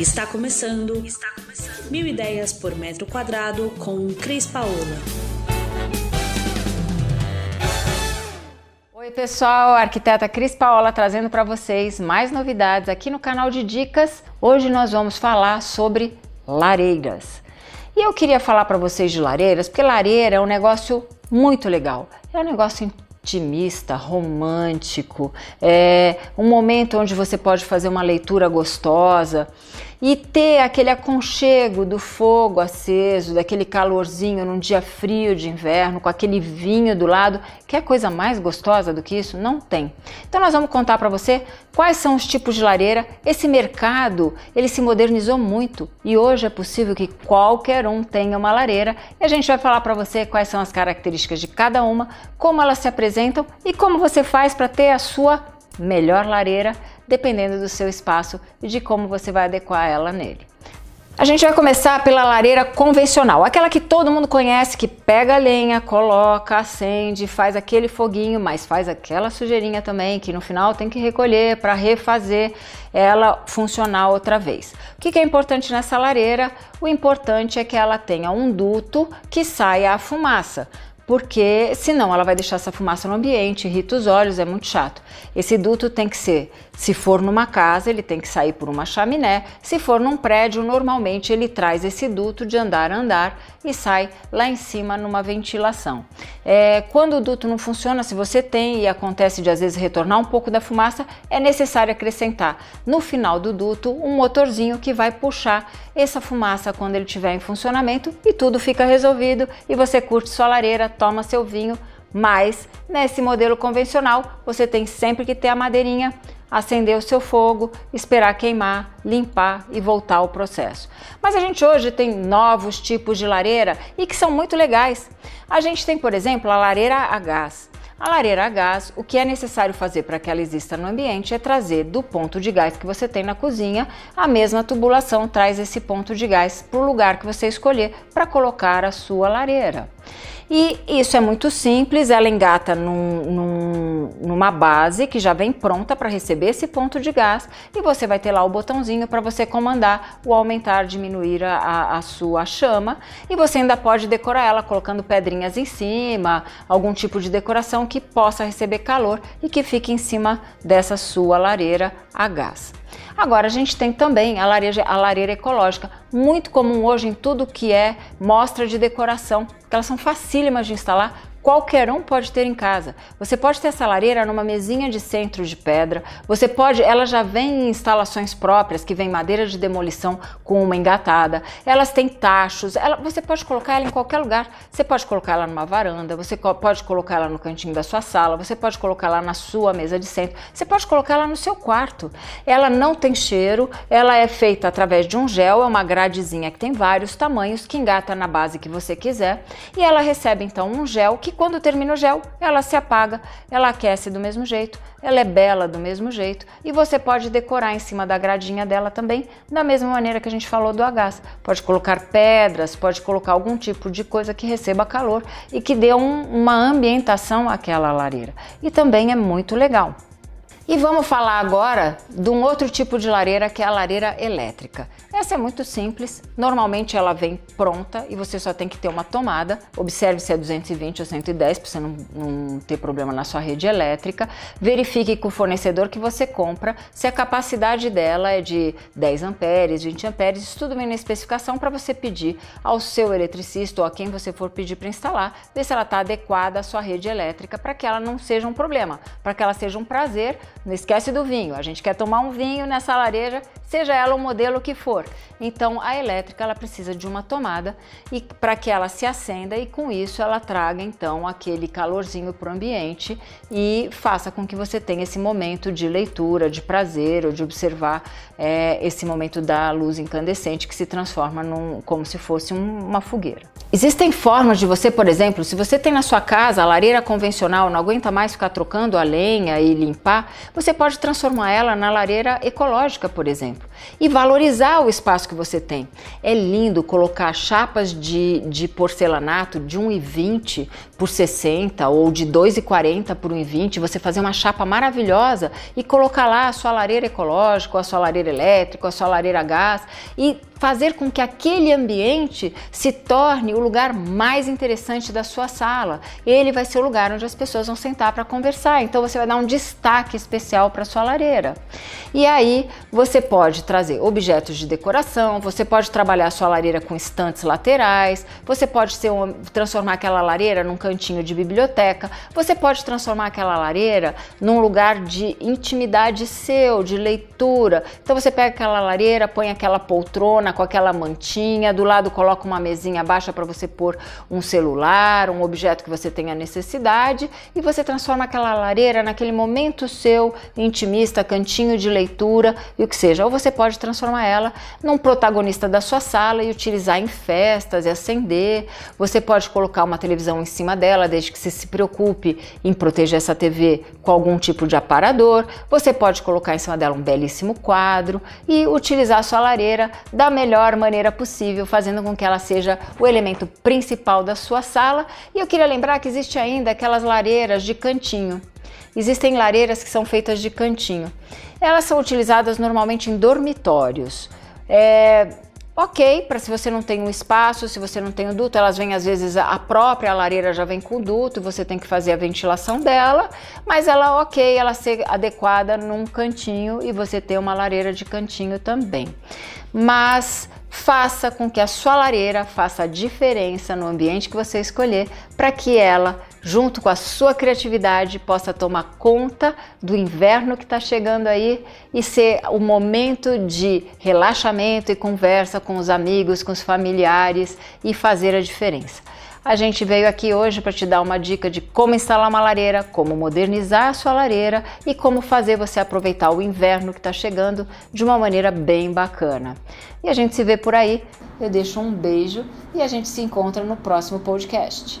Está começando, está começando. Mil ideias por metro quadrado com Cris Paola. Oi, pessoal, arquiteta Cris Paola trazendo para vocês mais novidades aqui no canal de dicas. Hoje nós vamos falar sobre lareiras. E eu queria falar para vocês de lareiras, porque lareira é um negócio muito legal. É um negócio otimista, romântico, é um momento onde você pode fazer uma leitura gostosa e ter aquele aconchego do fogo aceso, daquele calorzinho num dia frio de inverno, com aquele vinho do lado. Que é coisa mais gostosa do que isso? Não tem. Então nós vamos contar para você quais são os tipos de lareira. Esse mercado, ele se modernizou muito e hoje é possível que qualquer um tenha uma lareira. E a gente vai falar para você quais são as características de cada uma, como elas se apresentam e como você faz para ter a sua melhor lareira dependendo do seu espaço e de como você vai adequar ela nele. A gente vai começar pela lareira convencional, aquela que todo mundo conhece, que pega a lenha, coloca, acende, faz aquele foguinho, mas faz aquela sujeirinha também, que no final tem que recolher para refazer ela funcionar outra vez. O que é importante nessa lareira? O importante é que ela tenha um duto que saia a fumaça porque senão ela vai deixar essa fumaça no ambiente, irrita os olhos, é muito chato. Esse duto tem que ser, se for numa casa, ele tem que sair por uma chaminé, se for num prédio, normalmente ele traz esse duto de andar a andar e sai lá em cima numa ventilação. É, quando o duto não funciona, se você tem e acontece de às vezes retornar um pouco da fumaça, é necessário acrescentar no final do duto um motorzinho que vai puxar essa fumaça quando ele estiver em funcionamento e tudo fica resolvido e você curte sua lareira, toma seu vinho, mas nesse modelo convencional você tem sempre que ter a madeirinha, acender o seu fogo, esperar queimar, limpar e voltar ao processo. Mas a gente hoje tem novos tipos de lareira e que são muito legais. A gente tem, por exemplo, a lareira a gás. A lareira a gás, o que é necessário fazer para que ela exista no ambiente é trazer do ponto de gás que você tem na cozinha, a mesma tubulação traz esse ponto de gás para o lugar que você escolher para colocar a sua lareira. E isso é muito simples, ela engata num, num, numa base que já vem pronta para receber esse ponto de gás e você vai ter lá o botãozinho para você comandar o aumentar, diminuir a, a sua chama e você ainda pode decorar ela colocando pedrinhas em cima, algum tipo de decoração que possa receber calor e que fique em cima dessa sua lareira a gás. Agora a gente tem também a lareira, a lareira ecológica, muito comum hoje em tudo que é mostra de decoração, que elas são facílimas de instalar, qualquer um pode ter em casa. Você pode ter essa lareira numa mesinha de centro de pedra. Você pode, ela já vem em instalações próprias, que vem madeira de demolição com uma engatada. Elas têm tachos. Ela, você pode colocar ela em qualquer lugar. Você pode colocar ela numa varanda, você pode colocar ela no cantinho da sua sala, você pode colocar ela na sua mesa de centro, você pode colocar ela no seu quarto. Ela não tem cheiro, ela é feita através de um gel, é uma gradezinha que tem vários tamanhos, que engata na base que você quiser, e ela recebe então um gel que que quando termina o gel, ela se apaga, ela aquece do mesmo jeito, ela é bela do mesmo jeito e você pode decorar em cima da gradinha dela também, da mesma maneira que a gente falou do agás. Pode colocar pedras, pode colocar algum tipo de coisa que receba calor e que dê um, uma ambientação àquela lareira. E também é muito legal. E vamos falar agora de um outro tipo de lareira que é a lareira elétrica. Essa é muito simples, normalmente ela vem pronta e você só tem que ter uma tomada. Observe se é 220 ou 110 para você não, não, ter problema na sua rede elétrica. Verifique com o fornecedor que você compra se a capacidade dela é de 10 amperes, 20 amperes, isso tudo vem na especificação para você pedir ao seu eletricista ou a quem você for pedir para instalar, ver se ela está adequada à sua rede elétrica para que ela não seja um problema, para que ela seja um prazer não esquece do vinho. A gente quer tomar um vinho nessa lareira, seja ela o modelo que for. Então, a elétrica ela precisa de uma tomada e para que ela se acenda e com isso ela traga então aquele calorzinho para o ambiente e faça com que você tenha esse momento de leitura, de prazer ou de observar é, esse momento da luz incandescente que se transforma num, como se fosse um, uma fogueira. Existem formas de você, por exemplo, se você tem na sua casa a lareira convencional, não aguenta mais ficar trocando a lenha e limpar, você pode transformar ela na lareira ecológica, por exemplo. E valorizar o espaço que você tem. É lindo colocar chapas de, de porcelanato de 1,20 por 60 ou de 2,40 por 1,20, você fazer uma chapa maravilhosa e colocar lá a sua lareira ecológica, a sua lareira elétrica, a sua lareira a gás e fazer com que aquele ambiente se torne o lugar mais interessante da sua sala. Ele vai ser o lugar onde as pessoas vão sentar para conversar. Então você vai dar um destaque especial para sua lareira. E aí você pode trazer objetos de decoração, você pode trabalhar a sua lareira com estantes laterais, você pode um, transformar aquela lareira num cantinho de biblioteca, você pode transformar aquela lareira num lugar de intimidade seu, de leitura. Então você pega aquela lareira, põe aquela poltrona com aquela mantinha, do lado coloca uma mesinha baixa para você pôr um celular, um objeto que você tenha necessidade e você transforma aquela lareira naquele momento seu intimista, cantinho de leitura e o que seja. Ou você pode transformar ela num protagonista da sua sala e utilizar em festas e acender. Você pode colocar uma televisão em cima dela, desde que você se preocupe em proteger essa TV com algum tipo de aparador. Você pode colocar em cima dela um belíssimo quadro e utilizar a sua lareira da melhor maneira possível, fazendo com que ela seja o elemento principal da sua sala. E eu queria lembrar que existe ainda aquelas lareiras de cantinho. Existem lareiras que são feitas de cantinho. Elas são utilizadas normalmente em dormitórios. É, Ok, para se você não tem um espaço, se você não tem um duto, elas vêm às vezes a própria lareira já vem com o duto, você tem que fazer a ventilação dela, mas ela ok, ela ser adequada num cantinho e você ter uma lareira de cantinho também. Mas faça com que a sua lareira faça a diferença no ambiente que você escolher para que ela junto com a sua criatividade, possa tomar conta do inverno que está chegando aí e ser o momento de relaxamento e conversa com os amigos, com os familiares e fazer a diferença. A gente veio aqui hoje para te dar uma dica de como instalar uma lareira, como modernizar a sua lareira e como fazer você aproveitar o inverno que está chegando de uma maneira bem bacana. E a gente se vê por aí. Eu deixo um beijo e a gente se encontra no próximo podcast.